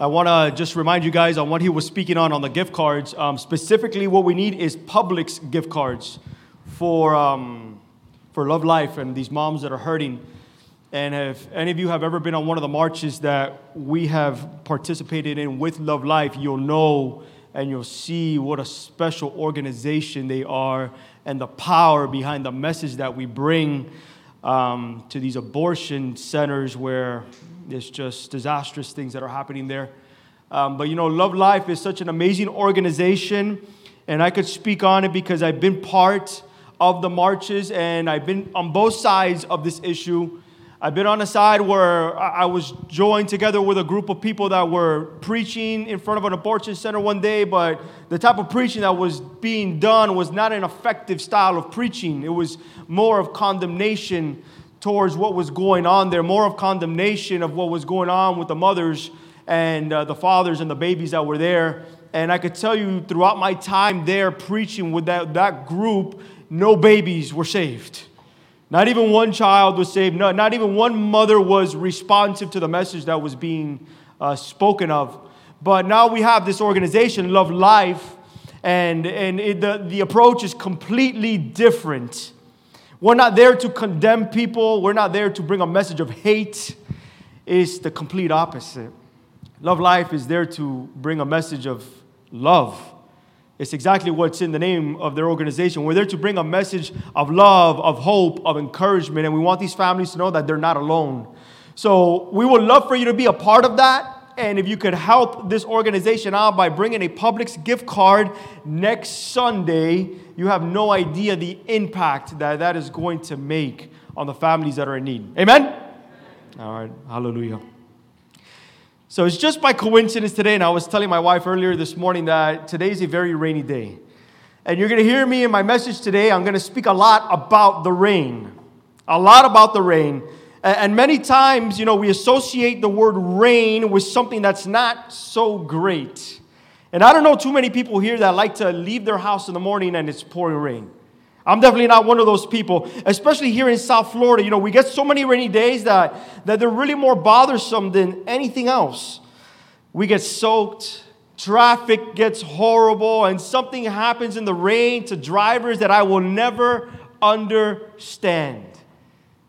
I want to just remind you guys on what he was speaking on on the gift cards. Um, specifically, what we need is Publix gift cards for, um, for Love Life and these moms that are hurting. And if any of you have ever been on one of the marches that we have participated in with Love Life, you'll know and you'll see what a special organization they are and the power behind the message that we bring um, to these abortion centers where there's just disastrous things that are happening there. Um, but you know, Love Life is such an amazing organization, and I could speak on it because I've been part of the marches and I've been on both sides of this issue. I've been on a side where I was joined together with a group of people that were preaching in front of an abortion center one day, but the type of preaching that was being done was not an effective style of preaching. It was more of condemnation towards what was going on there, more of condemnation of what was going on with the mothers and uh, the fathers and the babies that were there. And I could tell you throughout my time there preaching with that, that group, no babies were saved. Not even one child was saved. No, not even one mother was responsive to the message that was being uh, spoken of. But now we have this organization, Love Life, and, and it, the, the approach is completely different. We're not there to condemn people, we're not there to bring a message of hate. It's the complete opposite. Love Life is there to bring a message of love. It's exactly what's in the name of their organization. We're there to bring a message of love, of hope, of encouragement, and we want these families to know that they're not alone. So we would love for you to be a part of that. And if you could help this organization out by bringing a Publix gift card next Sunday, you have no idea the impact that that is going to make on the families that are in need. Amen? All right, hallelujah. So it's just by coincidence today, and I was telling my wife earlier this morning that today is a very rainy day. And you're going to hear me in my message today. I'm going to speak a lot about the rain. A lot about the rain. And many times, you know, we associate the word rain with something that's not so great. And I don't know too many people here that like to leave their house in the morning and it's pouring rain. I'm definitely not one of those people, especially here in South Florida. You know, we get so many rainy days that, that they're really more bothersome than anything else. We get soaked, traffic gets horrible, and something happens in the rain to drivers that I will never understand.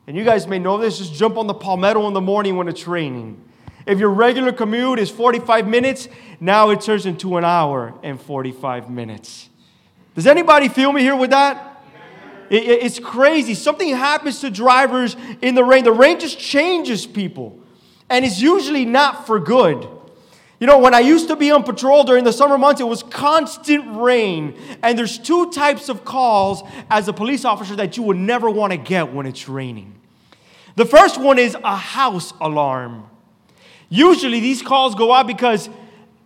And you guys may know this, just jump on the palmetto in the morning when it's raining. If your regular commute is 45 minutes, now it turns into an hour and 45 minutes. Does anybody feel me here with that? It- it- it's crazy. Something happens to drivers in the rain. The rain just changes people, and it's usually not for good. You know, when I used to be on patrol during the summer months, it was constant rain. And there's two types of calls as a police officer that you would never want to get when it's raining. The first one is a house alarm. Usually these calls go out because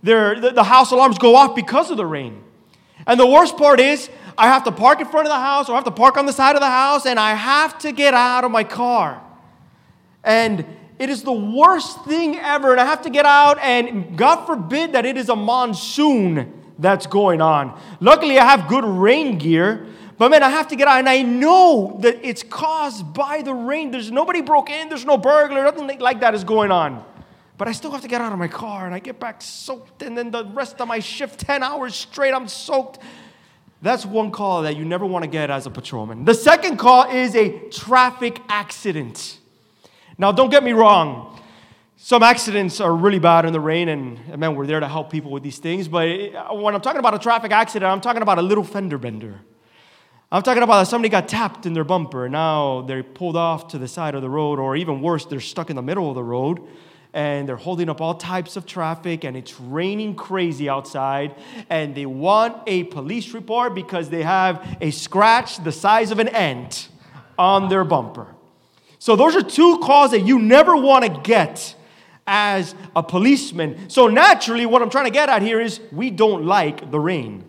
the house alarms go off because of the rain. And the worst part is, I have to park in front of the house or I have to park on the side of the house and I have to get out of my car. And it is the worst thing ever. And I have to get out, and God forbid that it is a monsoon that's going on. Luckily, I have good rain gear. But man, I have to get out, and I know that it's caused by the rain. There's nobody broke in, there's no burglar, nothing like that is going on. But I still have to get out of my car, and I get back soaked, and then the rest of my shift, 10 hours straight, I'm soaked. That's one call that you never want to get as a patrolman. The second call is a traffic accident. Now, don't get me wrong. Some accidents are really bad in the rain, and, and man, we're there to help people with these things. But eh, when I'm talking about a traffic accident, I'm talking about a little fender bender. I'm talking about somebody got tapped in their bumper. Now they're pulled off to the side of the road, or even worse, they're stuck in the middle of the road and they're holding up all types of traffic, and it's raining crazy outside. And they want a police report because they have a scratch the size of an ant on their bumper. So, those are two calls that you never want to get as a policeman. So, naturally, what I'm trying to get at here is we don't like the rain.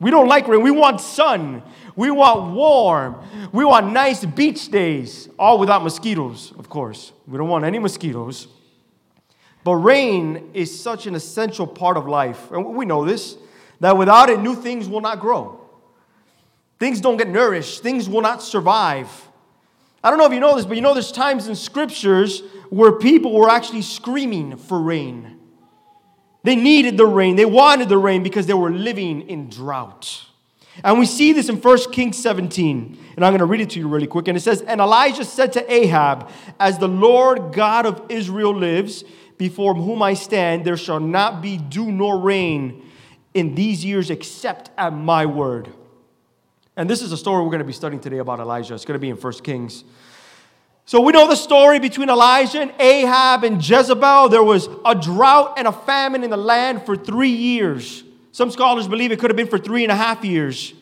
We don't like rain. We want sun. We want warm. We want nice beach days, all without mosquitoes, of course. We don't want any mosquitoes. But rain is such an essential part of life. And we know this that without it, new things will not grow. Things don't get nourished, things will not survive. I don't know if you know this, but you know there's times in scriptures where people were actually screaming for rain. They needed the rain, they wanted the rain because they were living in drought. And we see this in 1 Kings 17. And I'm going to read it to you really quick. And it says, And Elijah said to Ahab, As the Lord God of Israel lives, before whom I stand, there shall not be dew nor rain in these years except at my word. And this is a story we're going to be studying today about Elijah. It's going to be in 1 Kings. So we know the story between Elijah and Ahab and Jezebel. There was a drought and a famine in the land for three years. Some scholars believe it could have been for three and a half years.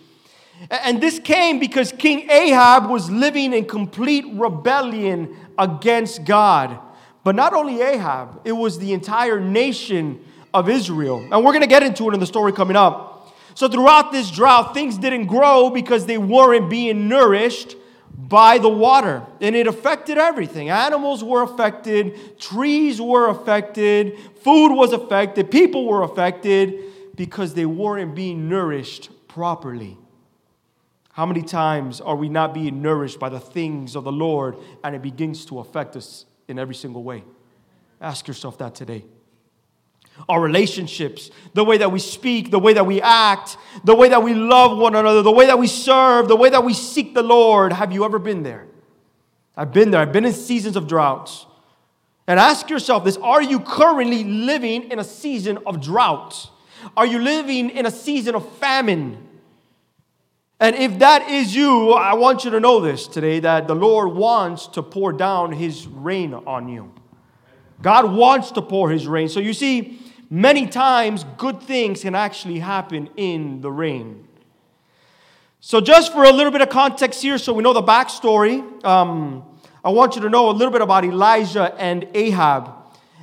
And this came because King Ahab was living in complete rebellion against God. But not only Ahab, it was the entire nation of Israel. And we're going to get into it in the story coming up. So, throughout this drought, things didn't grow because they weren't being nourished by the water. And it affected everything. Animals were affected, trees were affected, food was affected, people were affected because they weren't being nourished properly. How many times are we not being nourished by the things of the Lord and it begins to affect us in every single way? Ask yourself that today. Our relationships, the way that we speak, the way that we act, the way that we love one another, the way that we serve, the way that we seek the Lord. Have you ever been there? I've been there. I've been in seasons of droughts. And ask yourself this Are you currently living in a season of drought? Are you living in a season of famine? And if that is you, I want you to know this today that the Lord wants to pour down His rain on you. God wants to pour His rain. So you see, many times good things can actually happen in the rain. So, just for a little bit of context here, so we know the backstory, um, I want you to know a little bit about Elijah and Ahab.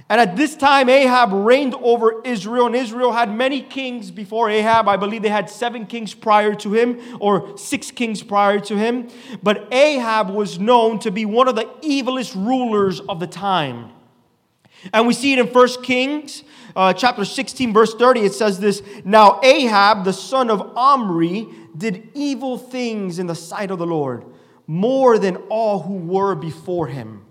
And at this time, Ahab reigned over Israel, and Israel had many kings before Ahab. I believe they had seven kings prior to him, or six kings prior to him. But Ahab was known to be one of the evilest rulers of the time. And we see it in 1 Kings uh, chapter 16, verse 30. It says this Now Ahab, the son of Omri, did evil things in the sight of the Lord, more than all who were before him.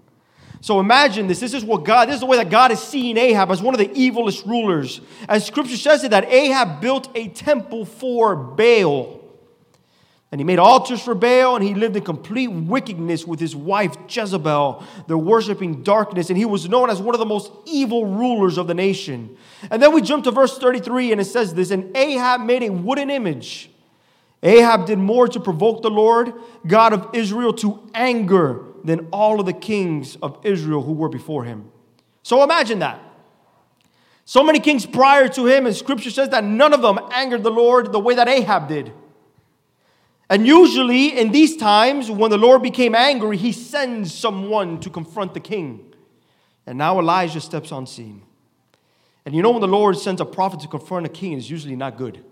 So imagine this. This is what God, this is the way that God is seeing Ahab as one of the evilest rulers. And scripture says it that Ahab built a temple for Baal. And he made altars for Baal, and he lived in complete wickedness with his wife Jezebel. They're worshiping darkness, and he was known as one of the most evil rulers of the nation. And then we jump to verse 33, and it says this And Ahab made a wooden image. Ahab did more to provoke the Lord, God of Israel, to anger than all of the kings of Israel who were before him. So imagine that. So many kings prior to him, and scripture says that none of them angered the Lord the way that Ahab did. And usually, in these times, when the Lord became angry, he sends someone to confront the king. And now Elijah steps on scene. And you know, when the Lord sends a prophet to confront a king, it's usually not good.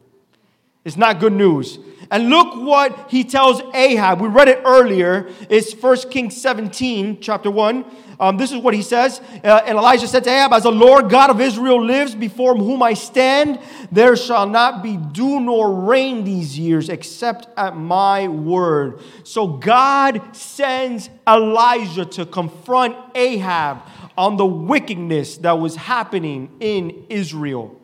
It's not good news. And look what he tells Ahab. We read it earlier. It's 1 Kings 17, chapter 1. Um, this is what he says. Uh, and Elijah said to Ahab, As the Lord God of Israel lives, before whom I stand, there shall not be dew nor rain these years, except at my word. So God sends Elijah to confront Ahab on the wickedness that was happening in Israel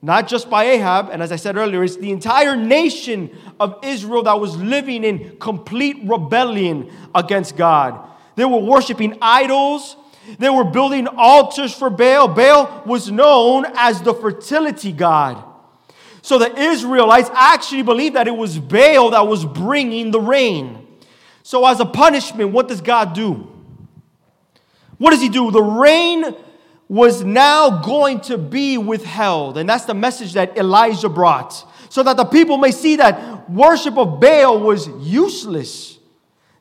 not just by Ahab, and as I said earlier, it's the entire nation of Israel that was living in complete rebellion against God. They were worshiping idols. They were building altars for Baal. Baal was known as the fertility god. So the Israelites actually believed that it was Baal that was bringing the rain. So, as a punishment, what does God do? What does He do? The rain was now going to be withheld. And that's the message that Elijah brought. So that the people may see that worship of Baal was useless.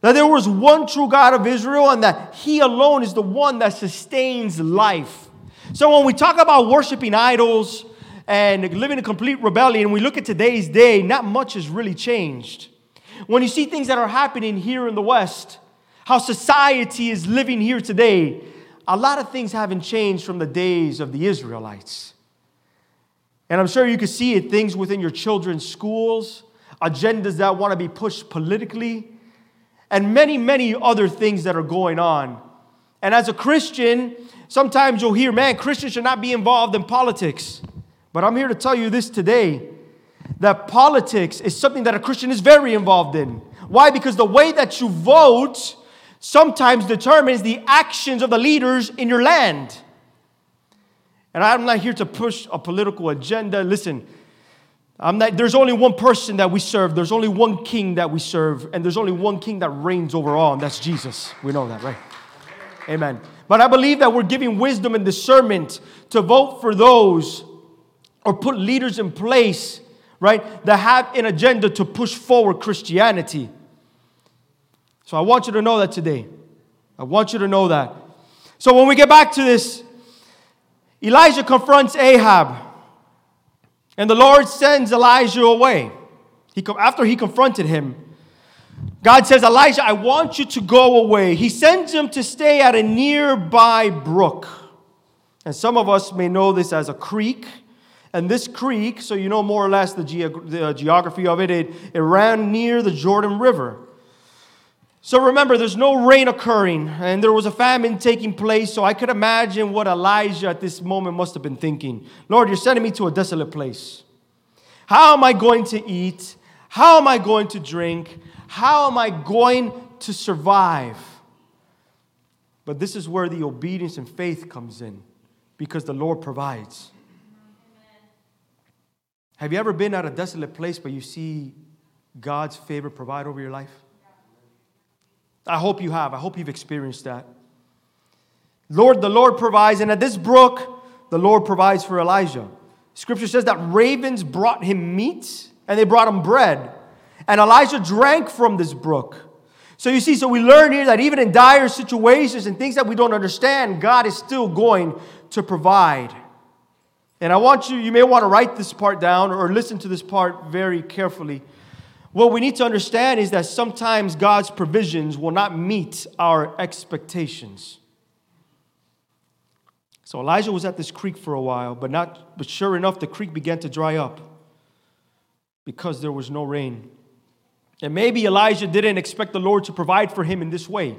That there was one true God of Israel and that He alone is the one that sustains life. So when we talk about worshiping idols and living in complete rebellion, we look at today's day, not much has really changed. When you see things that are happening here in the West, how society is living here today, a lot of things haven't changed from the days of the Israelites. And I'm sure you can see it things within your children's schools, agendas that want to be pushed politically, and many, many other things that are going on. And as a Christian, sometimes you'll hear, man, Christians should not be involved in politics. But I'm here to tell you this today that politics is something that a Christian is very involved in. Why? Because the way that you vote sometimes determines the actions of the leaders in your land. And I'm not here to push a political agenda. Listen, I'm not, there's only one person that we serve, there's only one king that we serve, and there's only one king that reigns over all, and that's Jesus. We know that, right? Amen. But I believe that we're giving wisdom and discernment to vote for those or put leaders in place, right, that have an agenda to push forward Christianity. So I want you to know that today. I want you to know that. So when we get back to this, Elijah confronts Ahab, and the Lord sends Elijah away. He, after he confronted him, God says, Elijah, I want you to go away. He sends him to stay at a nearby brook. And some of us may know this as a creek. And this creek, so you know more or less the, geog- the geography of it, it, it ran near the Jordan River. So remember, there's no rain occurring, and there was a famine taking place. So I could imagine what Elijah at this moment must have been thinking Lord, you're sending me to a desolate place. How am I going to eat? How am I going to drink? How am I going to survive? But this is where the obedience and faith comes in because the Lord provides. Have you ever been at a desolate place but you see God's favor provide over your life? I hope you have. I hope you've experienced that. Lord, the Lord provides, and at this brook, the Lord provides for Elijah. Scripture says that ravens brought him meat and they brought him bread. And Elijah drank from this brook. So you see, so we learn here that even in dire situations and things that we don't understand, God is still going to provide. And I want you, you may want to write this part down or listen to this part very carefully. What we need to understand is that sometimes God's provisions will not meet our expectations. So Elijah was at this creek for a while, but not but sure enough the creek began to dry up because there was no rain. And maybe Elijah didn't expect the Lord to provide for him in this way.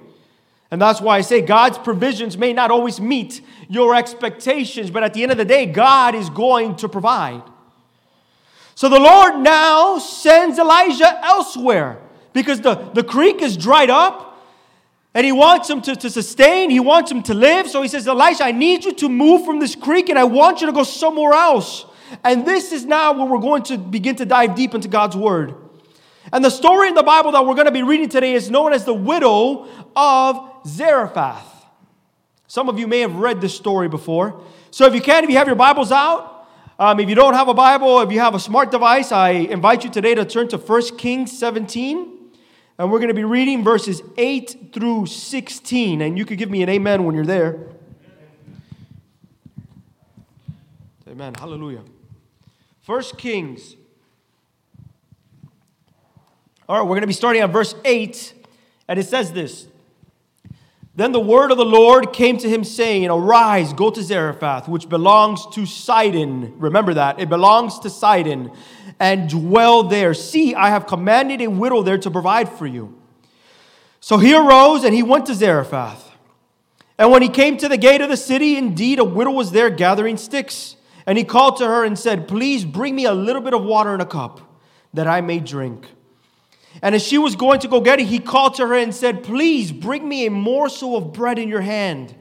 And that's why I say God's provisions may not always meet your expectations, but at the end of the day, God is going to provide. So the Lord now sends Elijah elsewhere because the, the creek is dried up and he wants him to, to sustain, he wants him to live. So he says, Elijah, I need you to move from this creek and I want you to go somewhere else. And this is now where we're going to begin to dive deep into God's word. And the story in the Bible that we're going to be reading today is known as the widow of Zarephath. Some of you may have read this story before. So if you can, if you have your Bibles out, um, if you don't have a Bible, if you have a smart device, I invite you today to turn to 1 Kings 17. And we're going to be reading verses 8 through 16. And you could give me an amen when you're there. Amen. Hallelujah. 1 Kings. All right, we're going to be starting at verse 8. And it says this then the word of the Lord came to him, saying, Arise, go to Zarephath, which belongs to Sidon. Remember that. It belongs to Sidon, and dwell there. See, I have commanded a widow there to provide for you. So he arose and he went to Zarephath. And when he came to the gate of the city, indeed, a widow was there gathering sticks. And he called to her and said, Please bring me a little bit of water in a cup that I may drink. And as she was going to go get it, he called to her and said, Please bring me a morsel of bread in your hand.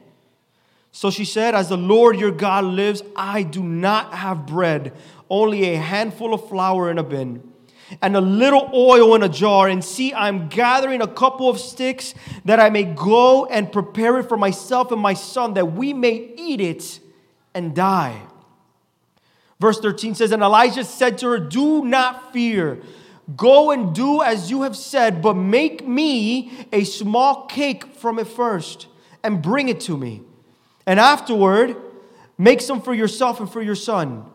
So she said, As the Lord your God lives, I do not have bread, only a handful of flour in a bin, and a little oil in a jar. And see, I'm gathering a couple of sticks that I may go and prepare it for myself and my son, that we may eat it and die. Verse 13 says, And Elijah said to her, Do not fear. Go and do as you have said, but make me a small cake from it first and bring it to me. And afterward, make some for yourself and for your son.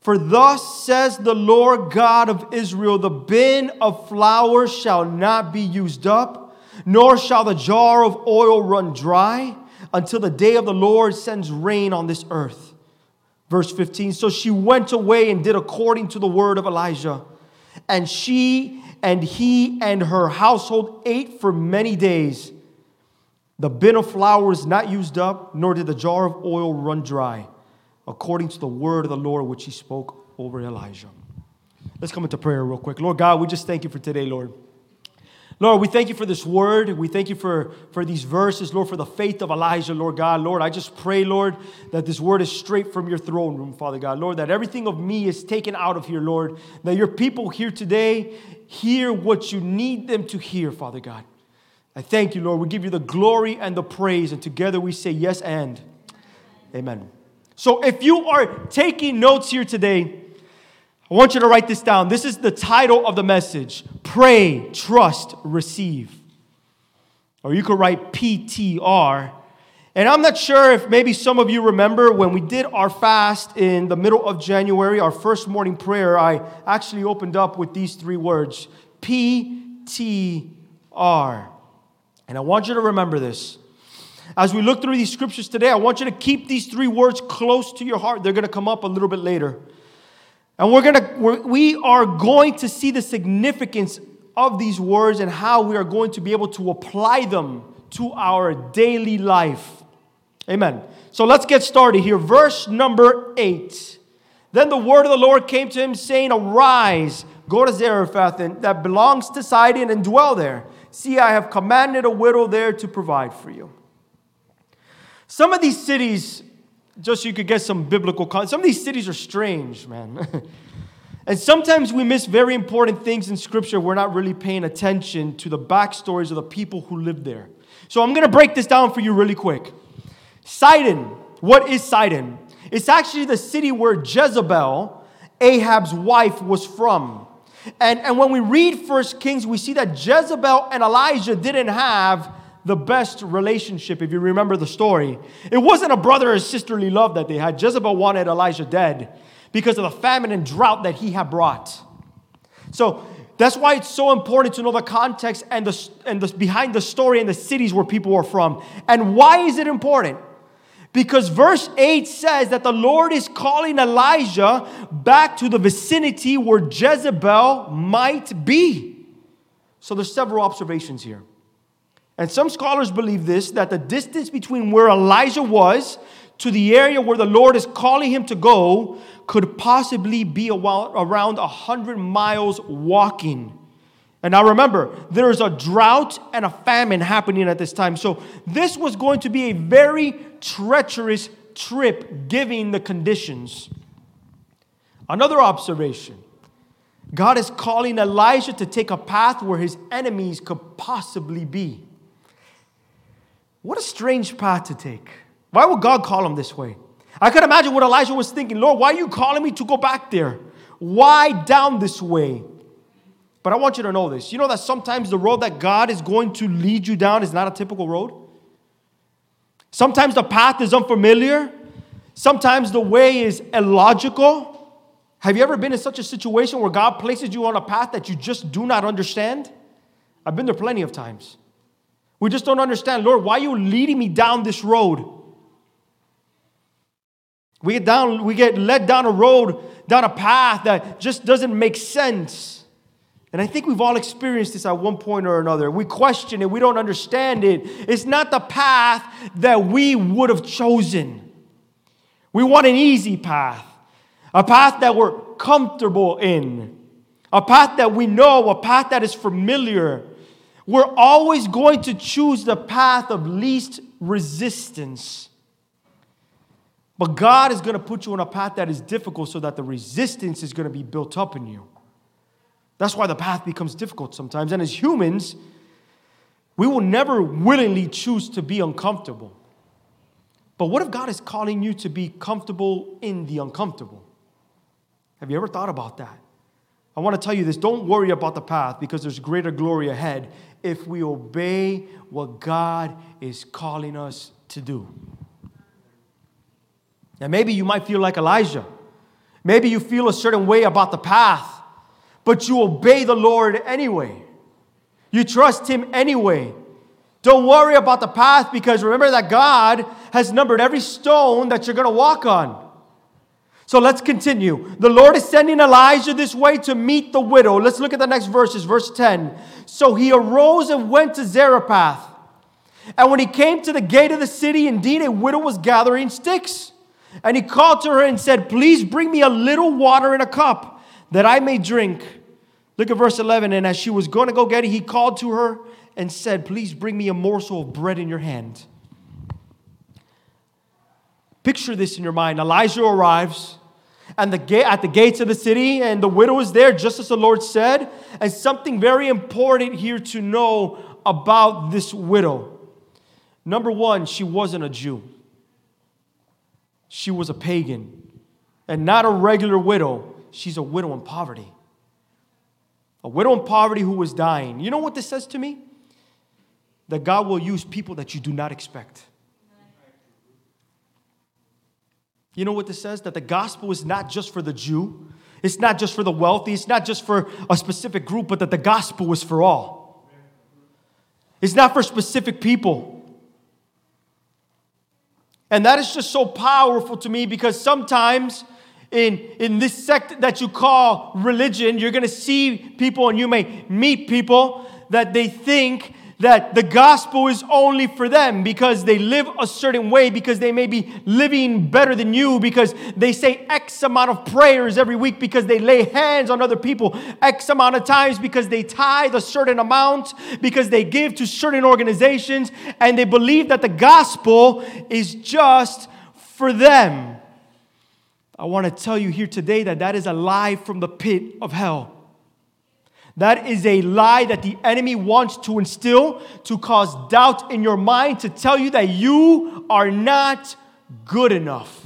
For thus says the Lord God of Israel the bin of flour shall not be used up, nor shall the jar of oil run dry until the day of the Lord sends rain on this earth. Verse 15 So she went away and did according to the word of Elijah. And she and he and her household ate for many days. The bin of flour was not used up, nor did the jar of oil run dry, according to the word of the Lord which he spoke over Elijah. Let's come into prayer real quick. Lord God, we just thank you for today, Lord. Lord, we thank you for this word. We thank you for, for these verses, Lord, for the faith of Elijah, Lord God. Lord, I just pray, Lord, that this word is straight from your throne room, Father God. Lord, that everything of me is taken out of here, Lord. That your people here today hear what you need them to hear, Father God. I thank you, Lord. We give you the glory and the praise, and together we say yes and amen. So if you are taking notes here today, I want you to write this down. This is the title of the message Pray, Trust, Receive. Or you could write PTR. And I'm not sure if maybe some of you remember when we did our fast in the middle of January, our first morning prayer, I actually opened up with these three words PTR. And I want you to remember this. As we look through these scriptures today, I want you to keep these three words close to your heart. They're going to come up a little bit later. And we're gonna, we're, we are going to see the significance of these words and how we are going to be able to apply them to our daily life. Amen. So let's get started here. Verse number eight. Then the word of the Lord came to him, saying, Arise, go to Zarephath, that belongs to Sidon, and dwell there. See, I have commanded a widow there to provide for you. Some of these cities, just so you could get some biblical context, some of these cities are strange, man. and sometimes we miss very important things in Scripture. We're not really paying attention to the backstories of the people who lived there. So I'm going to break this down for you really quick. Sidon, what is Sidon? It's actually the city where Jezebel, Ahab's wife, was from. And, and when we read First Kings, we see that Jezebel and Elijah didn't have the best relationship, if you remember the story. It wasn't a brother or sisterly love that they had. Jezebel wanted Elijah dead because of the famine and drought that he had brought. So that's why it's so important to know the context and the, and the behind the story and the cities where people were from. And why is it important? Because verse 8 says that the Lord is calling Elijah back to the vicinity where Jezebel might be. So there's several observations here. And some scholars believe this that the distance between where Elijah was to the area where the Lord is calling him to go could possibly be around 100 miles walking. And now remember, there is a drought and a famine happening at this time. So this was going to be a very treacherous trip given the conditions. Another observation God is calling Elijah to take a path where his enemies could possibly be. What a strange path to take. Why would God call him this way? I could imagine what Elijah was thinking Lord, why are you calling me to go back there? Why down this way? But I want you to know this. You know that sometimes the road that God is going to lead you down is not a typical road? Sometimes the path is unfamiliar. Sometimes the way is illogical. Have you ever been in such a situation where God places you on a path that you just do not understand? I've been there plenty of times. We just don't understand, Lord, why are you leading me down this road? We get down, we get led down a road, down a path that just doesn't make sense. And I think we've all experienced this at one point or another. We question it, we don't understand it. It's not the path that we would have chosen. We want an easy path, a path that we're comfortable in, a path that we know, a path that is familiar. We're always going to choose the path of least resistance. But God is going to put you on a path that is difficult so that the resistance is going to be built up in you. That's why the path becomes difficult sometimes. And as humans, we will never willingly choose to be uncomfortable. But what if God is calling you to be comfortable in the uncomfortable? Have you ever thought about that? I want to tell you this don't worry about the path because there's greater glory ahead if we obey what God is calling us to do. Now, maybe you might feel like Elijah. Maybe you feel a certain way about the path, but you obey the Lord anyway. You trust Him anyway. Don't worry about the path because remember that God has numbered every stone that you're going to walk on. So let's continue. The Lord is sending Elijah this way to meet the widow. Let's look at the next verses. Verse 10. So he arose and went to Zarephath. And when he came to the gate of the city, indeed a widow was gathering sticks. And he called to her and said, Please bring me a little water in a cup that I may drink. Look at verse 11. And as she was going to go get it, he called to her and said, Please bring me a morsel of bread in your hand. Picture this in your mind. Elijah arrives and the gate, at the gates of the city, and the widow is there, just as the Lord said. And something very important here to know about this widow. Number one, she wasn't a Jew, she was a pagan. And not a regular widow, she's a widow in poverty. A widow in poverty who was dying. You know what this says to me? That God will use people that you do not expect. You know what this says? That the gospel is not just for the Jew, it's not just for the wealthy, it's not just for a specific group, but that the gospel is for all. It's not for specific people. And that is just so powerful to me because sometimes in, in this sect that you call religion, you're going to see people and you may meet people that they think that the gospel is only for them because they live a certain way, because they may be living better than you, because they say X amount of prayers every week, because they lay hands on other people X amount of times, because they tithe a certain amount, because they give to certain organizations, and they believe that the gospel is just for them. I want to tell you here today that that is a lie from the pit of hell. That is a lie that the enemy wants to instill to cause doubt in your mind to tell you that you are not good enough.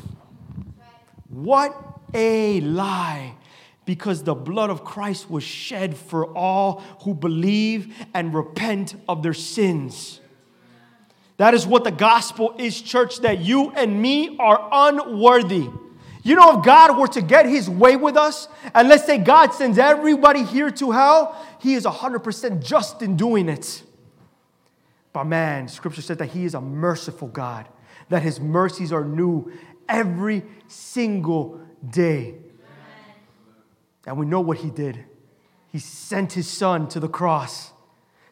What a lie. Because the blood of Christ was shed for all who believe and repent of their sins. That is what the gospel is, church, that you and me are unworthy. You know, if God were to get his way with us, and let's say God sends everybody here to hell, he is 100% just in doing it. But man, scripture says that he is a merciful God, that his mercies are new every single day. And we know what he did. He sent his son to the cross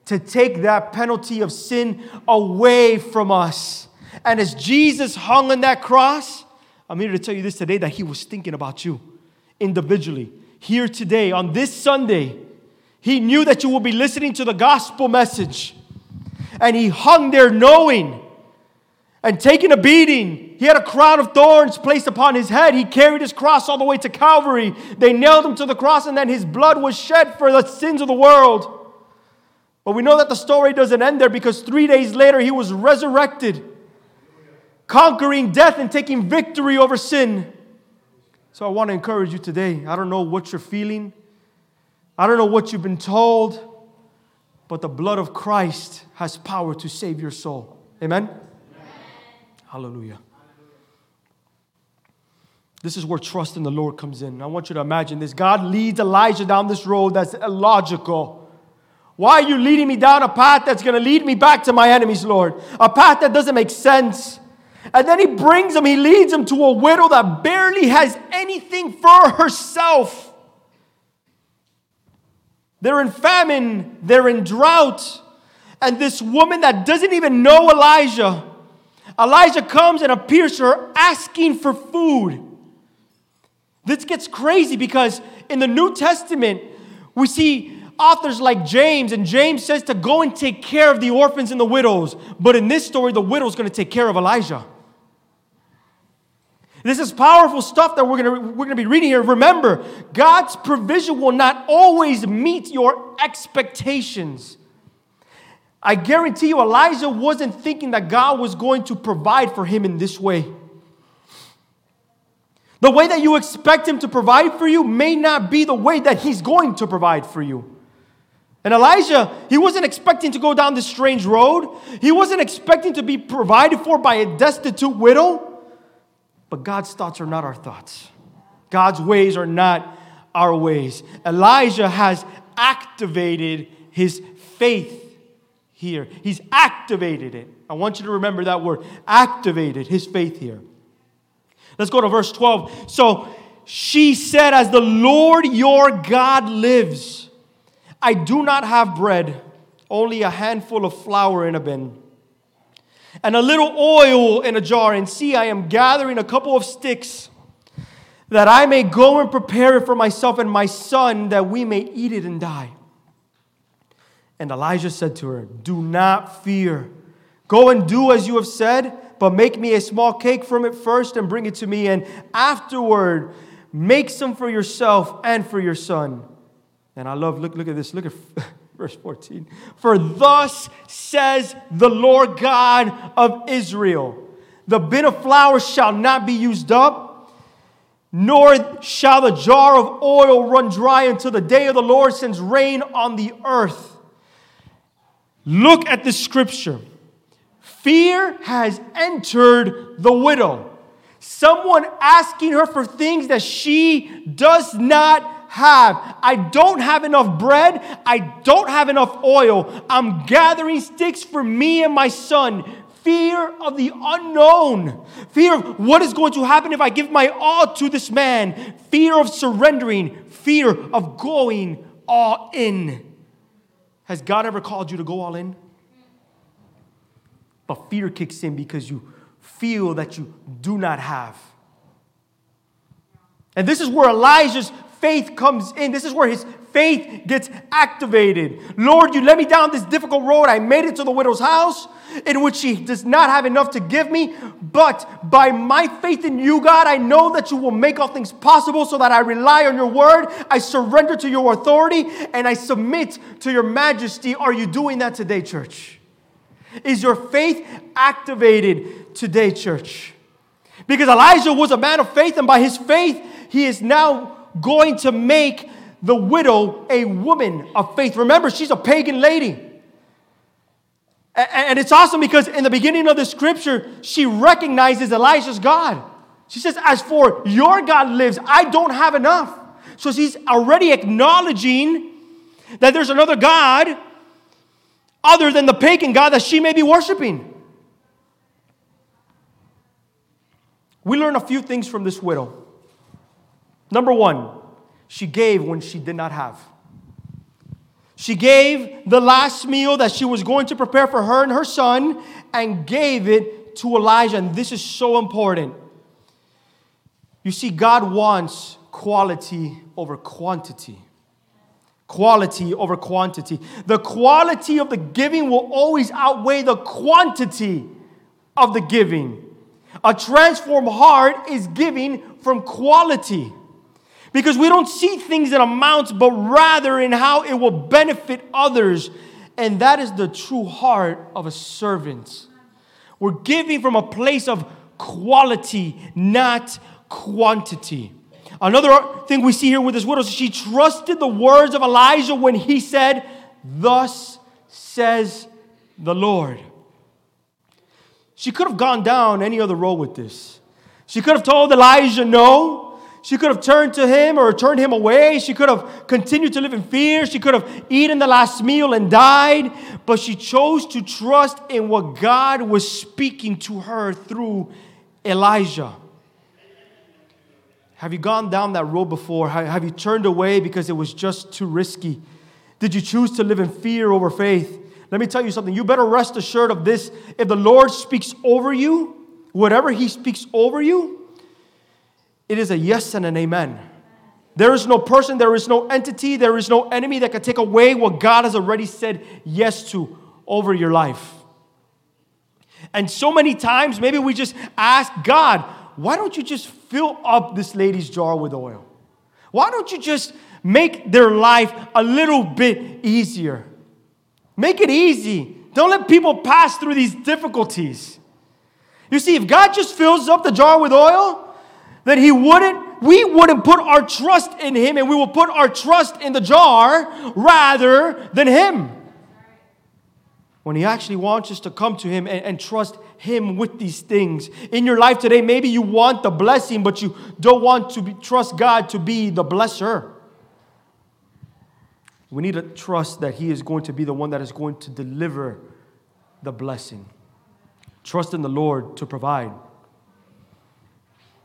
to take that penalty of sin away from us. And as Jesus hung on that cross, I'm here to tell you this today that He was thinking about you individually. Here today, on this Sunday, He knew that you will be listening to the gospel message. And He hung there knowing and taking a beating. He had a crown of thorns placed upon his head. He carried his cross all the way to Calvary. They nailed him to the cross, and then his blood was shed for the sins of the world. But we know that the story doesn't end there because three days later he was resurrected conquering death and taking victory over sin. So I want to encourage you today. I don't know what you're feeling, I don't know what you've been told, but the blood of Christ has power to save your soul. Amen? Amen. Hallelujah. This is where trust in the Lord comes in. I want you to imagine this. God leads Elijah down this road that's illogical. Why are you leading me down a path that's going to lead me back to my enemies, Lord? A path that doesn't make sense. And then he brings him, he leads him to a widow that barely has anything for herself. They're in famine, they're in drought. And this woman that doesn't even know Elijah, Elijah comes and appears to her asking for food. This gets crazy because in the New Testament, we see authors like James, and James says to go and take care of the orphans and the widows. But in this story, the widow's going to take care of Elijah. This is powerful stuff that we're going we're to be reading here. Remember, God's provision will not always meet your expectations. I guarantee you, Elijah wasn't thinking that God was going to provide for him in this way. The way that you expect him to provide for you may not be the way that he's going to provide for you. And Elijah, he wasn't expecting to go down this strange road. He wasn't expecting to be provided for by a destitute widow. But God's thoughts are not our thoughts. God's ways are not our ways. Elijah has activated his faith here. He's activated it. I want you to remember that word activated his faith here. Let's go to verse 12. So she said, As the Lord your God lives, I do not have bread, only a handful of flour in a bin, and a little oil in a jar. And see, I am gathering a couple of sticks that I may go and prepare it for myself and my son, that we may eat it and die. And Elijah said to her, Do not fear. Go and do as you have said, but make me a small cake from it first and bring it to me, and afterward make some for yourself and for your son. And I love, look, look at this, look at verse 14. For thus says the Lord God of Israel the bin of flour shall not be used up, nor shall the jar of oil run dry until the day of the Lord sends rain on the earth. Look at the scripture. Fear has entered the widow. Someone asking her for things that she does not have. I don't have enough bread. I don't have enough oil. I'm gathering sticks for me and my son. Fear of the unknown. Fear of what is going to happen if I give my all to this man. Fear of surrendering. Fear of going all in. Has God ever called you to go all in? But fear kicks in because you feel that you do not have. And this is where Elijah's faith comes in. This is where his faith gets activated. Lord, you led me down this difficult road. I made it to the widow's house in which she does not have enough to give me. But by my faith in you, God, I know that you will make all things possible so that I rely on your word. I surrender to your authority and I submit to your majesty. Are you doing that today, church? Is your faith activated today, church? Because Elijah was a man of faith, and by his faith, he is now going to make the widow a woman of faith. Remember, she's a pagan lady. And it's awesome because in the beginning of the scripture, she recognizes Elijah's God. She says, As for your God lives, I don't have enough. So she's already acknowledging that there's another God other than the pagan God that she may be worshiping. We learn a few things from this widow. Number one, she gave when she did not have. She gave the last meal that she was going to prepare for her and her son and gave it to Elijah. And this is so important. You see, God wants quality over quantity quality over quantity. The quality of the giving will always outweigh the quantity of the giving. A transformed heart is giving from quality. Because we don't see things in amounts, but rather in how it will benefit others. And that is the true heart of a servant. We're giving from a place of quality, not quantity. Another thing we see here with this widow, she trusted the words of Elijah when he said, Thus says the Lord. She could have gone down any other road with this. She could have told Elijah no. She could have turned to him or turned him away. She could have continued to live in fear. She could have eaten the last meal and died. But she chose to trust in what God was speaking to her through Elijah. Have you gone down that road before? Have you turned away because it was just too risky? Did you choose to live in fear over faith? Let me tell you something. You better rest assured of this. If the Lord speaks over you, whatever He speaks over you, it is a yes and an amen. There is no person, there is no entity, there is no enemy that can take away what God has already said yes to over your life. And so many times, maybe we just ask God, why don't you just fill up this lady's jar with oil? Why don't you just make their life a little bit easier? Make it easy. Don't let people pass through these difficulties. You see, if God just fills up the jar with oil, then He wouldn't, we wouldn't put our trust in Him and we will put our trust in the jar rather than Him. When He actually wants us to come to Him and, and trust Him with these things. In your life today, maybe you want the blessing, but you don't want to be, trust God to be the blesser. We need to trust that He is going to be the one that is going to deliver the blessing. Trust in the Lord to provide.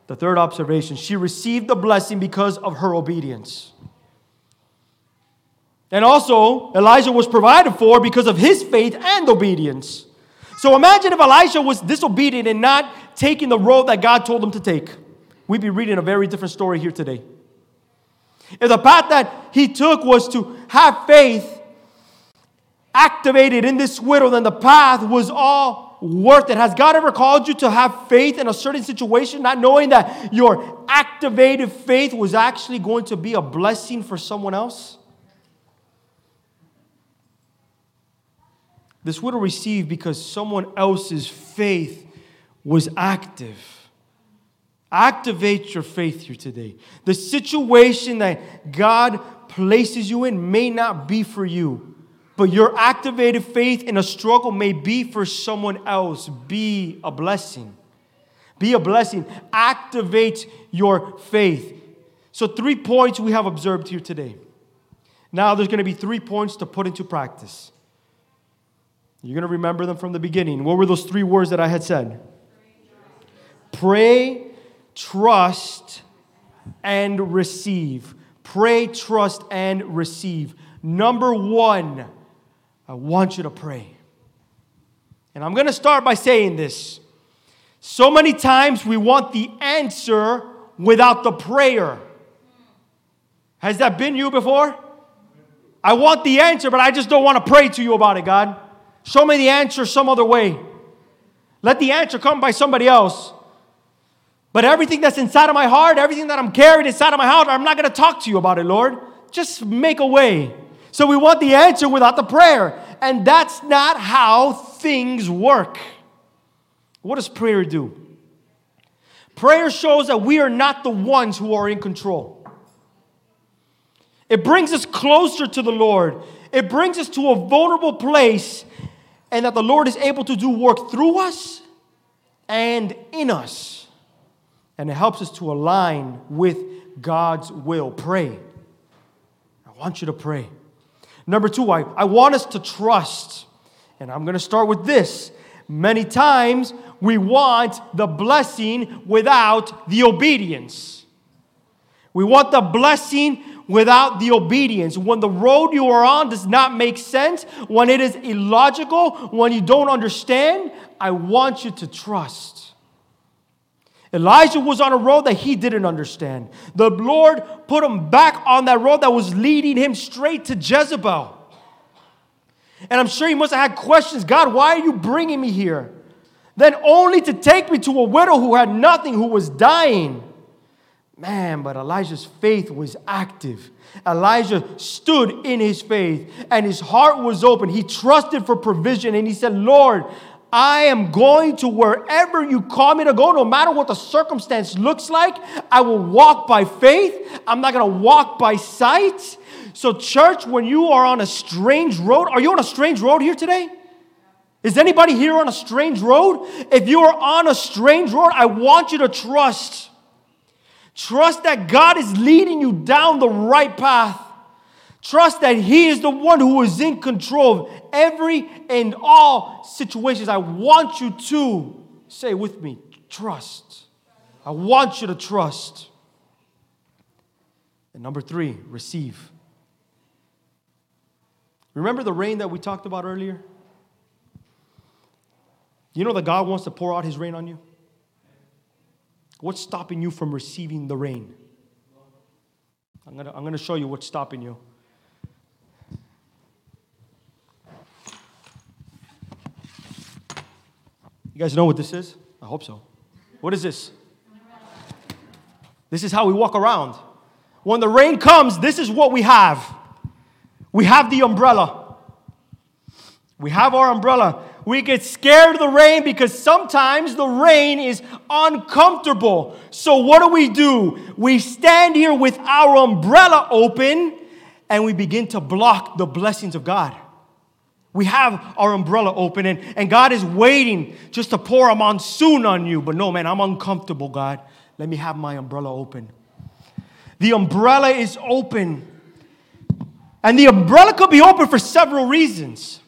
The third observation she received the blessing because of her obedience. And also, Elijah was provided for because of his faith and obedience. So imagine if Elijah was disobedient and not taking the road that God told him to take. We'd be reading a very different story here today. If the path that he took was to have faith activated in this widow, then the path was all worth it. Has God ever called you to have faith in a certain situation, not knowing that your activated faith was actually going to be a blessing for someone else? This widow received because someone else's faith was active. Activate your faith here today. The situation that God places you in may not be for you, but your activated faith in a struggle may be for someone else. Be a blessing. Be a blessing. Activate your faith. So, three points we have observed here today. Now, there's going to be three points to put into practice. You're going to remember them from the beginning. What were those three words that I had said? Pray, trust, and receive. Pray, trust, and receive. Number one, I want you to pray. And I'm going to start by saying this. So many times we want the answer without the prayer. Has that been you before? I want the answer, but I just don't want to pray to you about it, God. Show me the answer some other way. Let the answer come by somebody else. But everything that's inside of my heart, everything that I'm carrying inside of my heart, I'm not going to talk to you about it, Lord. Just make a way. So we want the answer without the prayer. And that's not how things work. What does prayer do? Prayer shows that we are not the ones who are in control. It brings us closer to the Lord. It brings us to a vulnerable place and that the Lord is able to do work through us and in us. And it helps us to align with God's will. Pray. I want you to pray. Number two, I, I want us to trust. And I'm going to start with this. Many times we want the blessing without the obedience. We want the blessing without the obedience. When the road you are on does not make sense, when it is illogical, when you don't understand, I want you to trust. Elijah was on a road that he didn't understand. The Lord put him back on that road that was leading him straight to Jezebel. And I'm sure he must have had questions God, why are you bringing me here? Then only to take me to a widow who had nothing, who was dying. Man, but Elijah's faith was active. Elijah stood in his faith and his heart was open. He trusted for provision and he said, Lord, I am going to wherever you call me to go, no matter what the circumstance looks like. I will walk by faith. I'm not going to walk by sight. So, church, when you are on a strange road, are you on a strange road here today? Is anybody here on a strange road? If you are on a strange road, I want you to trust. Trust that God is leading you down the right path. Trust that He is the one who is in control of every and all situations. I want you to say with me trust. I want you to trust. And number three, receive. Remember the rain that we talked about earlier? You know that God wants to pour out His rain on you? What's stopping you from receiving the rain? I'm to I'm to show you what's stopping you. You guys know what this is? I hope so. What is this? This is how we walk around. When the rain comes, this is what we have. We have the umbrella. We have our umbrella. We get scared of the rain because sometimes the rain is uncomfortable. So, what do we do? We stand here with our umbrella open and we begin to block the blessings of God. We have our umbrella open, and, and God is waiting just to pour a monsoon on you. But no, man, I'm uncomfortable, God. Let me have my umbrella open. The umbrella is open. And the umbrella could be open for several reasons.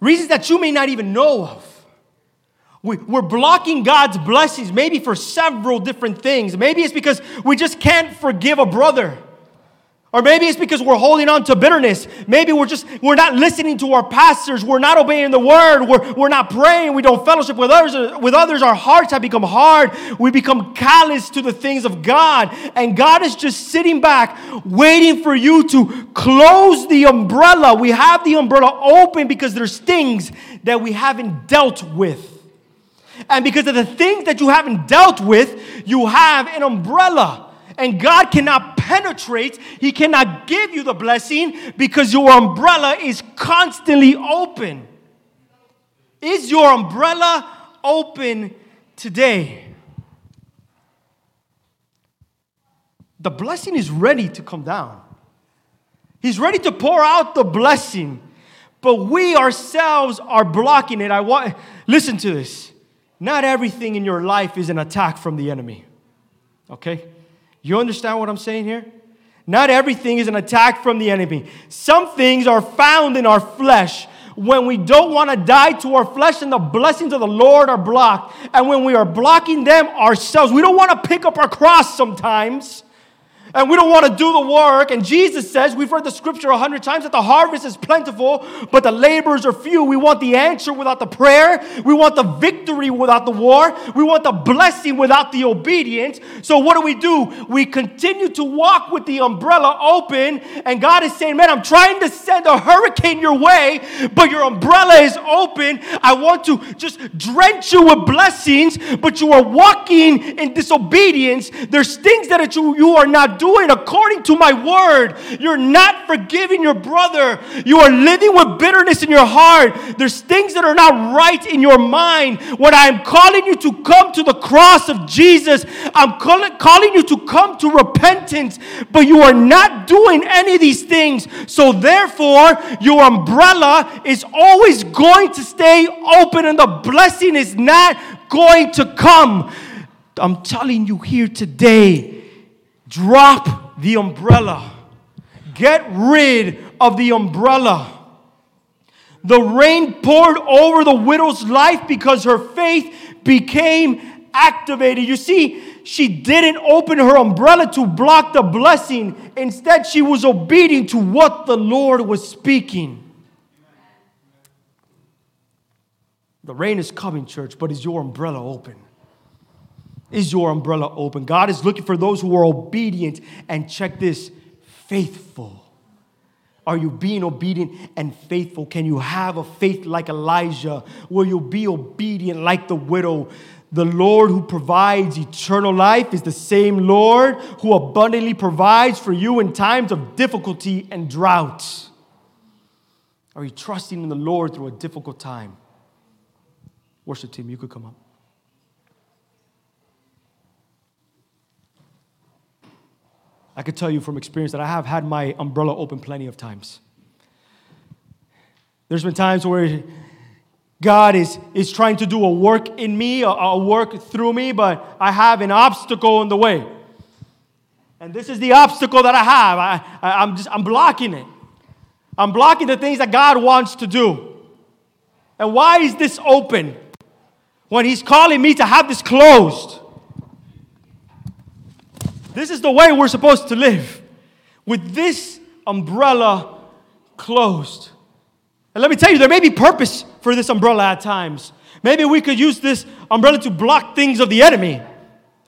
Reasons that you may not even know of. We, we're blocking God's blessings, maybe for several different things. Maybe it's because we just can't forgive a brother. Or maybe it's because we're holding on to bitterness. Maybe we're just, we're not listening to our pastors. We're not obeying the word. We're, we're not praying. We don't fellowship with others. With others, our hearts have become hard. We become callous to the things of God. And God is just sitting back, waiting for you to close the umbrella. We have the umbrella open because there's things that we haven't dealt with. And because of the things that you haven't dealt with, you have an umbrella and God cannot penetrate, He cannot give you the blessing because your umbrella is constantly open. Is your umbrella open today? The blessing is ready to come down. He's ready to pour out the blessing, but we ourselves are blocking it. I want listen to this. Not everything in your life is an attack from the enemy. Okay? You understand what I'm saying here? Not everything is an attack from the enemy. Some things are found in our flesh. When we don't want to die to our flesh and the blessings of the Lord are blocked, and when we are blocking them ourselves, we don't want to pick up our cross sometimes and we don't want to do the work. And Jesus says, we've heard the scripture a hundred times that the harvest is plentiful, but the laborers are few. We want the answer without the prayer. We want the victory without the war. We want the blessing without the obedience. So what do we do? We continue to walk with the umbrella open, and God is saying, Man, I'm trying to send a hurricane your way, but your umbrella is open. I want to just drench you with blessings, but you are walking in disobedience. There's things that you, you are not doing according to my word. You're not forgiving your brother. You are living with bitterness in your heart. There's things that are not right in your mind. When I'm calling you to come to the cross of Jesus, I'm calling, calling you to come to repentance, but you are not doing any of these things. So therefore, your umbrella is always going to stay open and the blessing is not going to come. I'm telling you here today Drop the umbrella. Get rid of the umbrella. The rain poured over the widow's life because her faith became activated. You see, she didn't open her umbrella to block the blessing. Instead, she was obedient to what the Lord was speaking. The rain is coming, church, but is your umbrella open? Is your umbrella open? God is looking for those who are obedient and check this faithful. Are you being obedient and faithful? Can you have a faith like Elijah? Will you be obedient like the widow? The Lord who provides eternal life is the same Lord who abundantly provides for you in times of difficulty and drought. Are you trusting in the Lord through a difficult time? Worship team, you could come up. I could tell you from experience that I have had my umbrella open plenty of times. There's been times where God is, is trying to do a work in me, a, a work through me, but I have an obstacle in the way. And this is the obstacle that I have. I, I, I'm just I'm blocking it. I'm blocking the things that God wants to do. And why is this open when He's calling me to have this closed? This is the way we're supposed to live with this umbrella closed. And let me tell you, there may be purpose for this umbrella at times. Maybe we could use this umbrella to block things of the enemy.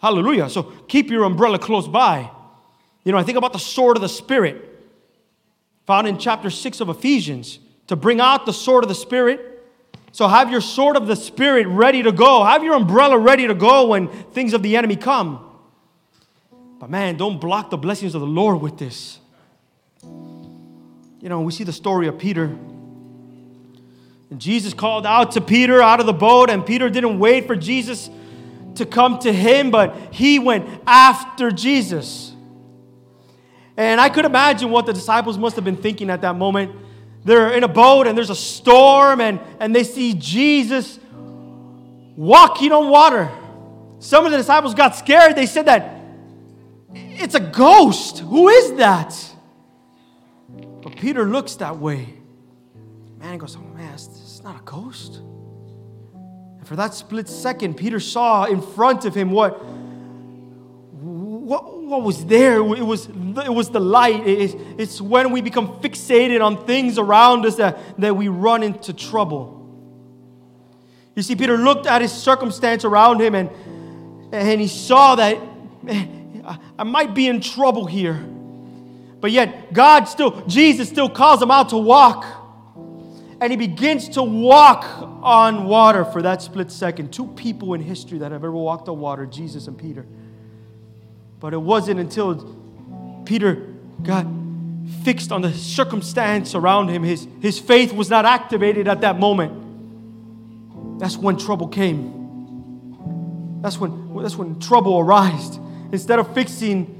Hallelujah. So keep your umbrella close by. You know, I think about the sword of the Spirit found in chapter 6 of Ephesians to bring out the sword of the Spirit. So have your sword of the Spirit ready to go. Have your umbrella ready to go when things of the enemy come. But man, don't block the blessings of the Lord with this. You know, we see the story of Peter. And Jesus called out to Peter out of the boat, and Peter didn't wait for Jesus to come to him, but he went after Jesus. And I could imagine what the disciples must have been thinking at that moment. they're in a boat and there's a storm and, and they see Jesus walking on water. Some of the disciples got scared. They said that it's a ghost. Who is that? But Peter looks that way. Man, he goes, Oh man, it's, not a ghost. And for that split second, Peter saw in front of him what, what, what was there. It was, it was the light. It- it's when we become fixated on things around us that, that we run into trouble. You see, Peter looked at his circumstance around him and, and he saw that "Man, I- I might be in trouble here. But yet, God still, Jesus still calls him out to walk. And he begins to walk on water for that split second. Two people in history that have ever walked on water Jesus and Peter. But it wasn't until Peter got fixed on the circumstance around him, his, his faith was not activated at that moment. That's when trouble came. That's when, that's when trouble arose. Instead of fixing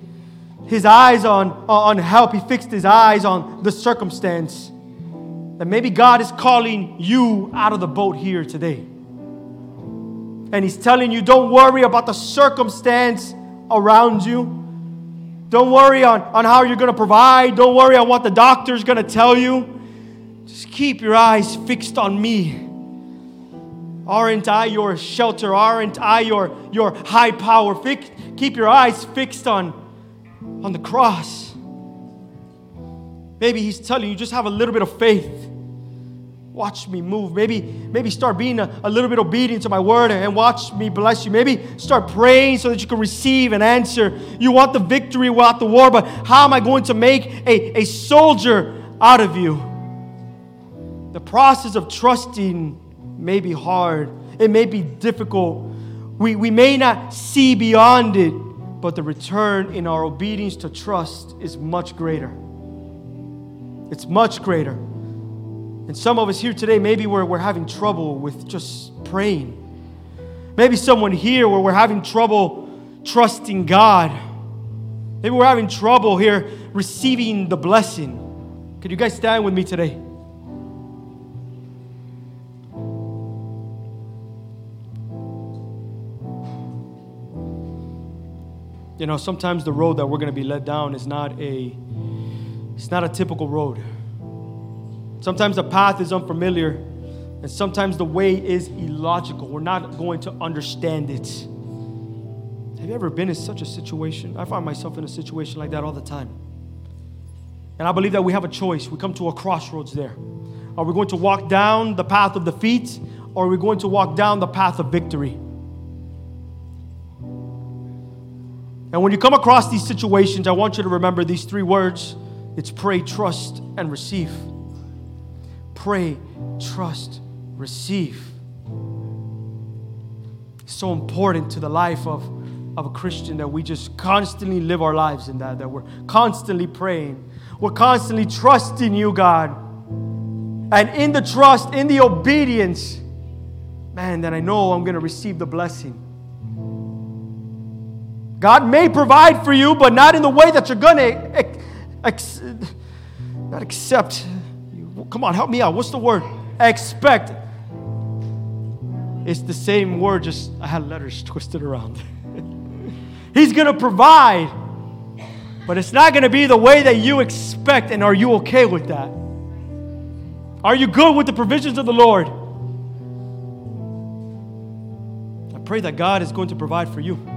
his eyes on, uh, on help, he fixed his eyes on the circumstance. That maybe God is calling you out of the boat here today. And he's telling you, don't worry about the circumstance around you. Don't worry on, on how you're going to provide. Don't worry on what the doctor's going to tell you. Just keep your eyes fixed on me. Aren't I your shelter? Aren't I your, your high power? Fix, keep your eyes fixed on, on the cross. Maybe he's telling you just have a little bit of faith. Watch me move. Maybe, maybe start being a, a little bit obedient to my word and watch me bless you. Maybe start praying so that you can receive an answer. You want the victory without the war, but how am I going to make a, a soldier out of you? The process of trusting may be hard, it may be difficult. We, we may not see beyond it, but the return in our obedience to trust is much greater. It's much greater. And some of us here today, maybe we're, we're having trouble with just praying. Maybe someone here where we're having trouble trusting God. Maybe we're having trouble here receiving the blessing. Could you guys stand with me today? You know, sometimes the road that we're going to be led down is not a it's not a typical road. Sometimes the path is unfamiliar, and sometimes the way is illogical. We're not going to understand it. Have you ever been in such a situation? I find myself in a situation like that all the time. And I believe that we have a choice. We come to a crossroads there. Are we going to walk down the path of defeat, or are we going to walk down the path of victory? And when you come across these situations, I want you to remember these three words it's pray, trust, and receive. Pray, trust, receive. It's so important to the life of, of a Christian that we just constantly live our lives in that, that we're constantly praying. We're constantly trusting you, God. And in the trust, in the obedience, man, that I know I'm going to receive the blessing. God may provide for you, but not in the way that you're going to ex- not accept. Come on, help me out. What's the word? Expect. It's the same word, just I had letters twisted around. He's going to provide, but it's not going to be the way that you expect. And are you okay with that? Are you good with the provisions of the Lord? I pray that God is going to provide for you.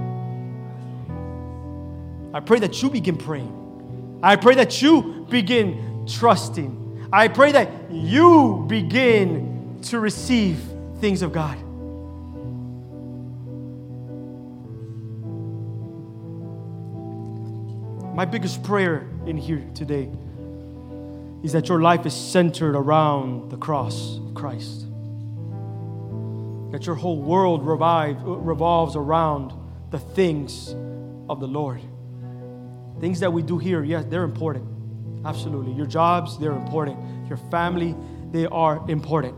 I pray that you begin praying. I pray that you begin trusting. I pray that you begin to receive things of God. My biggest prayer in here today is that your life is centered around the cross of Christ. That your whole world revive, revolves around the things of the Lord. Things that we do here, yes, they're important. Absolutely. Your jobs, they're important. Your family, they are important.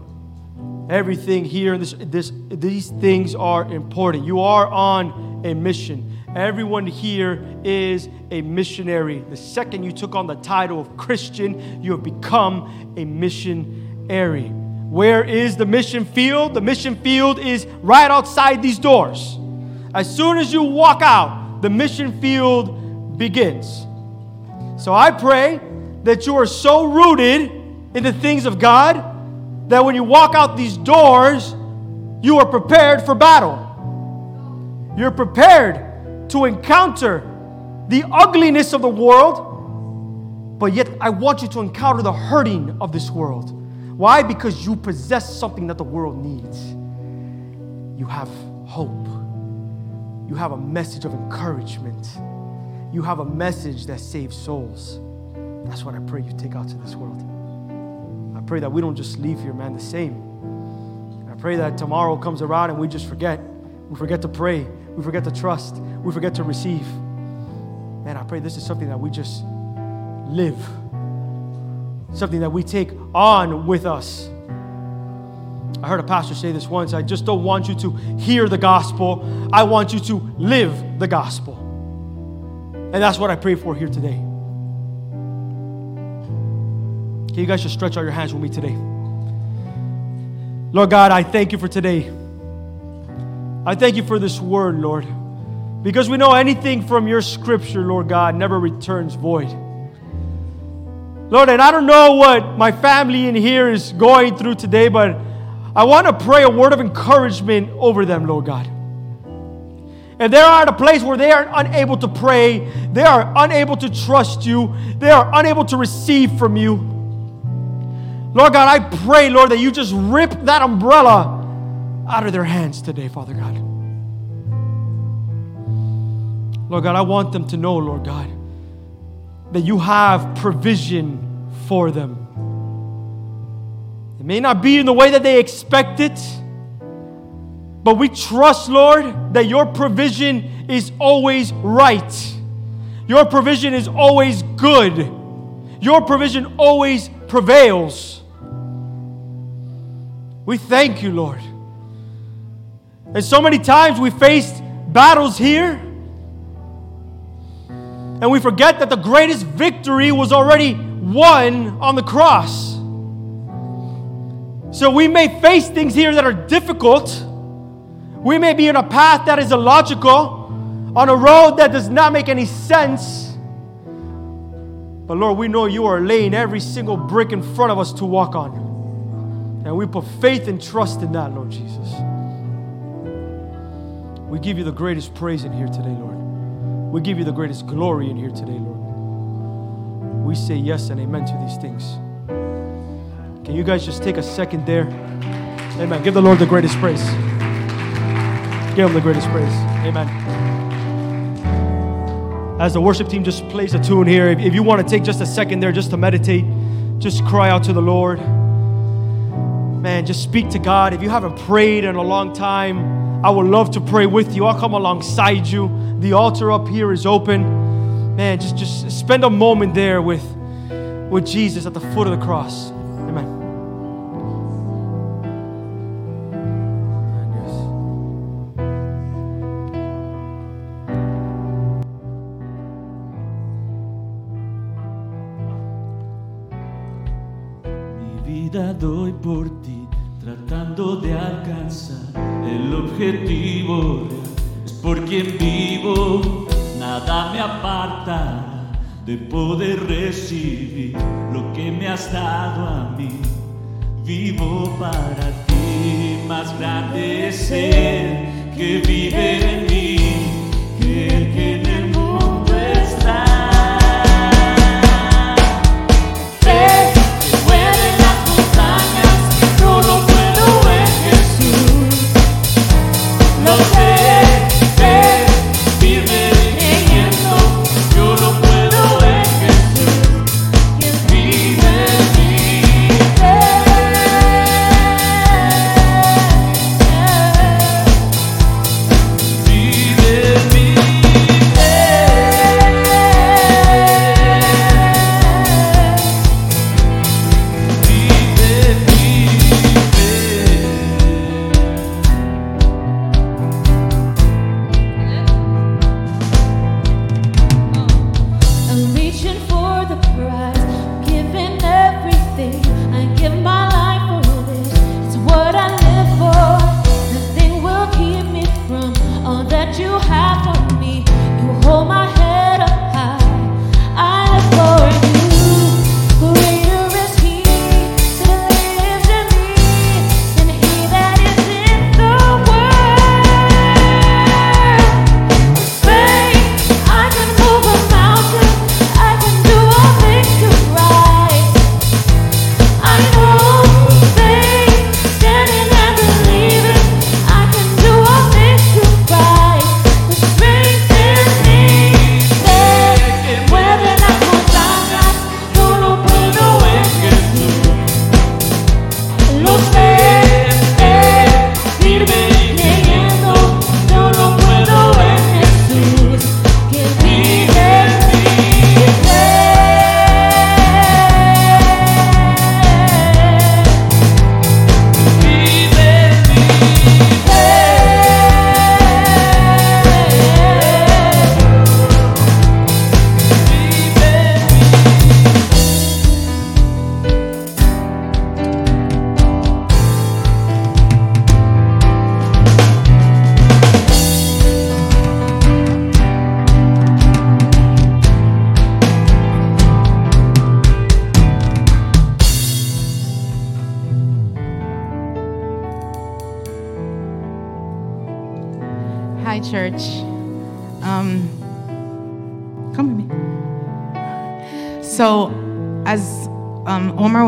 Everything here, this, this, these things are important. You are on a mission. Everyone here is a missionary. The second you took on the title of Christian, you have become a missionary. Where is the mission field? The mission field is right outside these doors. As soon as you walk out, the mission field begins. So I pray that you are so rooted in the things of God that when you walk out these doors, you are prepared for battle. You're prepared to encounter the ugliness of the world, but yet I want you to encounter the hurting of this world. Why? Because you possess something that the world needs. You have hope. You have a message of encouragement. You have a message that saves souls. That's what I pray you take out to this world. I pray that we don't just leave here, man, the same. I pray that tomorrow comes around and we just forget. We forget to pray. We forget to trust. We forget to receive. Man, I pray this is something that we just live, something that we take on with us. I heard a pastor say this once I just don't want you to hear the gospel, I want you to live the gospel. And that's what I pray for here today. Can you guys just stretch out your hands with me today? Lord God, I thank you for today. I thank you for this word, Lord, because we know anything from your scripture, Lord God, never returns void. Lord, and I don't know what my family in here is going through today, but I want to pray a word of encouragement over them, Lord God. If they are at a place where they are unable to pray, they are unable to trust you, they are unable to receive from you. Lord God, I pray, Lord, that you just rip that umbrella out of their hands today, Father God. Lord God, I want them to know, Lord God, that you have provision for them. It may not be in the way that they expect it, but we trust, Lord, that your provision is always right. Your provision is always good. Your provision always prevails. We thank you, Lord. And so many times we faced battles here, and we forget that the greatest victory was already won on the cross. So we may face things here that are difficult. We may be in a path that is illogical, on a road that does not make any sense. But Lord, we know you are laying every single brick in front of us to walk on. And we put faith and trust in that, Lord Jesus. We give you the greatest praise in here today, Lord. We give you the greatest glory in here today, Lord. We say yes and amen to these things. Can you guys just take a second there? Amen. Give the Lord the greatest praise. Give him the greatest praise. Amen. As the worship team just plays a tune here, if, if you want to take just a second there just to meditate, just cry out to the Lord. Man, just speak to God. If you haven't prayed in a long time, I would love to pray with you. I'll come alongside you. The altar up here is open. Man, just, just spend a moment there with, with Jesus at the foot of the cross. De poder recibir lo que me has dado a mí. Vivo para ti, más grande es Él que vive en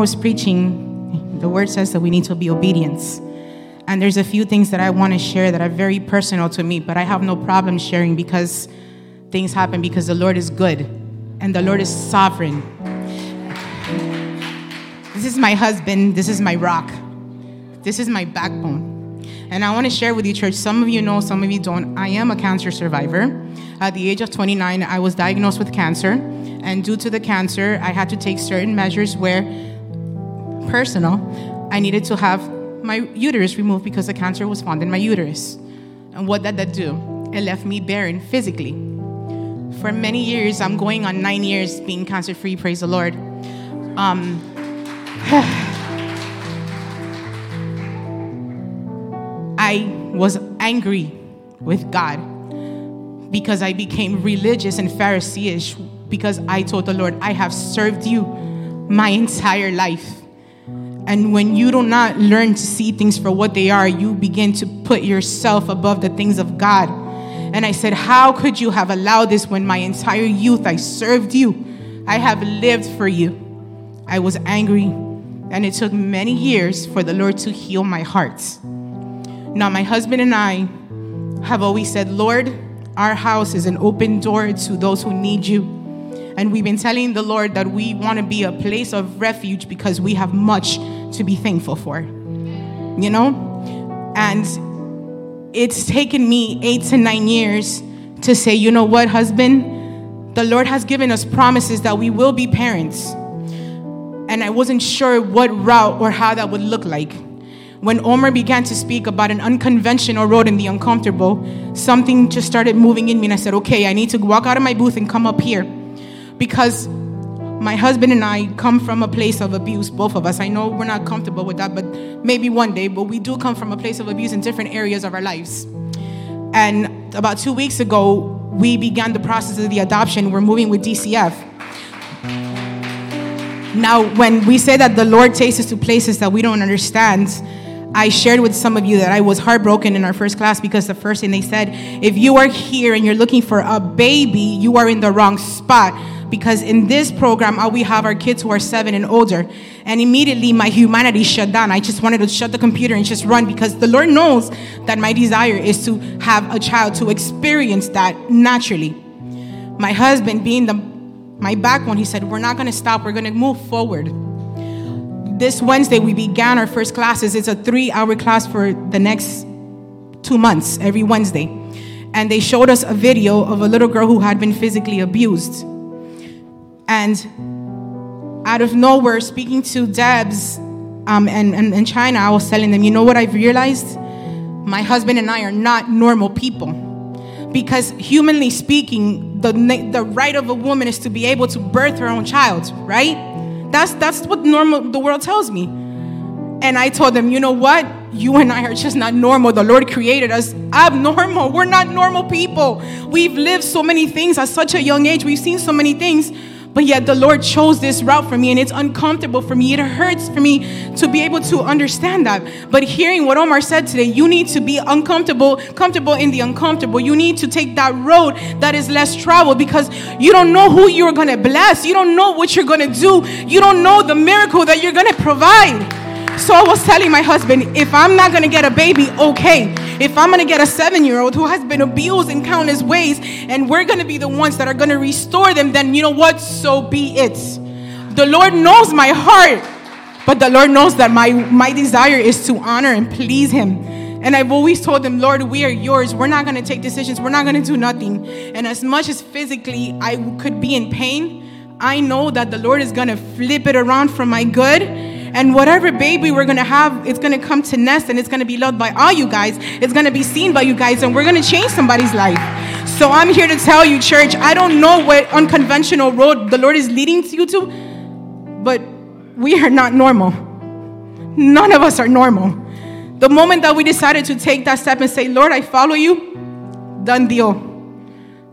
was preaching, the word says that we need to be obedient. And there's a few things that I want to share that are very personal to me, but I have no problem sharing because things happen because the Lord is good and the Lord is sovereign. This is my husband, this is my rock, this is my backbone. And I want to share with you, church. Some of you know, some of you don't. I am a cancer survivor. At the age of 29, I was diagnosed with cancer. And due to the cancer, I had to take certain measures where, personal, I needed to have my uterus removed because the cancer was found in my uterus. And what did that do? It left me barren physically. For many years, I'm going on nine years being cancer free, praise the Lord. Um, I was angry with God because I became religious and Pharisaish because I told the Lord, I have served you my entire life. And when you do not learn to see things for what they are, you begin to put yourself above the things of God. And I said, How could you have allowed this when my entire youth I served you? I have lived for you. I was angry, and it took many years for the Lord to heal my heart. Now, my husband and I have always said, Lord, our house is an open door to those who need you. And we've been telling the Lord that we want to be a place of refuge because we have much to be thankful for. You know? And it's taken me eight to nine years to say, you know what, husband? The Lord has given us promises that we will be parents. And I wasn't sure what route or how that would look like. When Omar began to speak about an unconventional road and the uncomfortable, something just started moving in me, and I said, okay, I need to walk out of my booth and come up here. Because my husband and I come from a place of abuse, both of us. I know we're not comfortable with that, but maybe one day, but we do come from a place of abuse in different areas of our lives. And about two weeks ago, we began the process of the adoption. We're moving with DCF. Now, when we say that the Lord takes us to places that we don't understand, I shared with some of you that I was heartbroken in our first class because the first thing they said, if you are here and you're looking for a baby, you are in the wrong spot. Because in this program, all we have are kids who are seven and older. And immediately my humanity shut down. I just wanted to shut the computer and just run because the Lord knows that my desire is to have a child to experience that naturally. My husband, being the my backbone, he said, We're not gonna stop, we're gonna move forward. This Wednesday, we began our first classes. It's a three hour class for the next two months, every Wednesday. And they showed us a video of a little girl who had been physically abused. And out of nowhere, speaking to Debs um, and, and, and China, I was telling them, you know what I've realized? My husband and I are not normal people. Because humanly speaking, the, the right of a woman is to be able to birth her own child, right? That's, that's what normal the world tells me. And I told them, you know what? You and I are just not normal. The Lord created us abnormal. We're not normal people. We've lived so many things at such a young age. We've seen so many things. But yet the Lord chose this route for me, and it's uncomfortable for me. It hurts for me to be able to understand that. But hearing what Omar said today, you need to be uncomfortable, comfortable in the uncomfortable. You need to take that road that is less traveled because you don't know who you're gonna bless. You don't know what you're gonna do. You don't know the miracle that you're gonna provide. So I was telling my husband, if I'm not gonna get a baby, okay. If I'm gonna get a seven year old who has been abused in countless ways, and we're gonna be the ones that are gonna restore them, then you know what? So be it. The Lord knows my heart, but the Lord knows that my, my desire is to honor and please Him. And I've always told them, Lord, we are yours. We're not gonna take decisions, we're not gonna do nothing. And as much as physically I could be in pain, I know that the Lord is gonna flip it around for my good. And whatever baby we're gonna have, it's gonna come to nest and it's gonna be loved by all you guys. It's gonna be seen by you guys, and we're gonna change somebody's life. So I'm here to tell you, church, I don't know what unconventional road the Lord is leading you to, but we are not normal. None of us are normal. The moment that we decided to take that step and say, Lord, I follow you, done deal.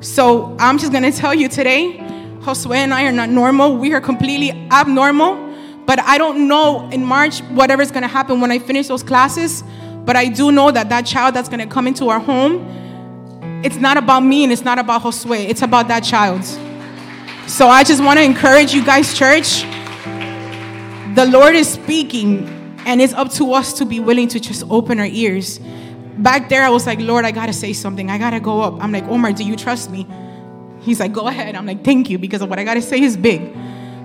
So I'm just gonna tell you today, Josue and I are not normal. We are completely abnormal. But I don't know in March whatever's gonna happen when I finish those classes. But I do know that that child that's gonna come into our home, it's not about me and it's not about Josue. It's about that child. So I just wanna encourage you guys, church. The Lord is speaking, and it's up to us to be willing to just open our ears. Back there, I was like, Lord, I gotta say something. I gotta go up. I'm like, Omar, do you trust me? He's like, go ahead. I'm like, thank you, because what I gotta say is big.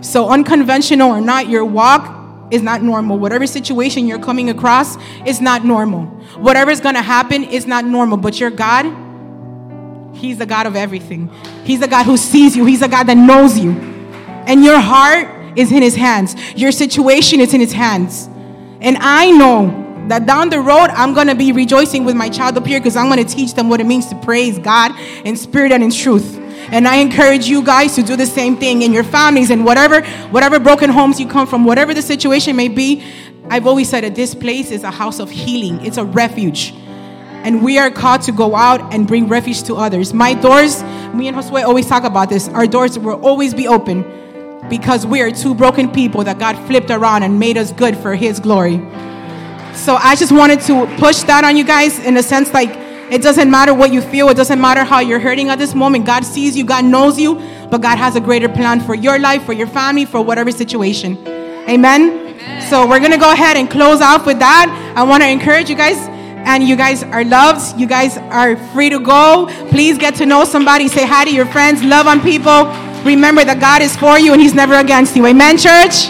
So, unconventional or not, your walk is not normal. Whatever situation you're coming across is not normal. Whatever's gonna happen is not normal. But your God, He's the God of everything. He's the God who sees you, He's the God that knows you. And your heart is in His hands, your situation is in His hands. And I know that down the road, I'm gonna be rejoicing with my child up here because I'm gonna teach them what it means to praise God in spirit and in truth. And I encourage you guys to do the same thing in your families and whatever, whatever broken homes you come from, whatever the situation may be. I've always said that this place is a house of healing. It's a refuge. And we are called to go out and bring refuge to others. My doors, me and Josue always talk about this. Our doors will always be open because we are two broken people that God flipped around and made us good for His glory. So I just wanted to push that on you guys in a sense like it doesn't matter what you feel, it doesn't matter how you're hurting at this moment. God sees you, God knows you, but God has a greater plan for your life, for your family, for whatever situation. Amen. So we're going to go ahead and close off with that. I want to encourage you guys and you guys are loved. You guys are free to go. Please get to know somebody, say hi to your friends, love on people. Remember that God is for you and he's never against you. Amen, church.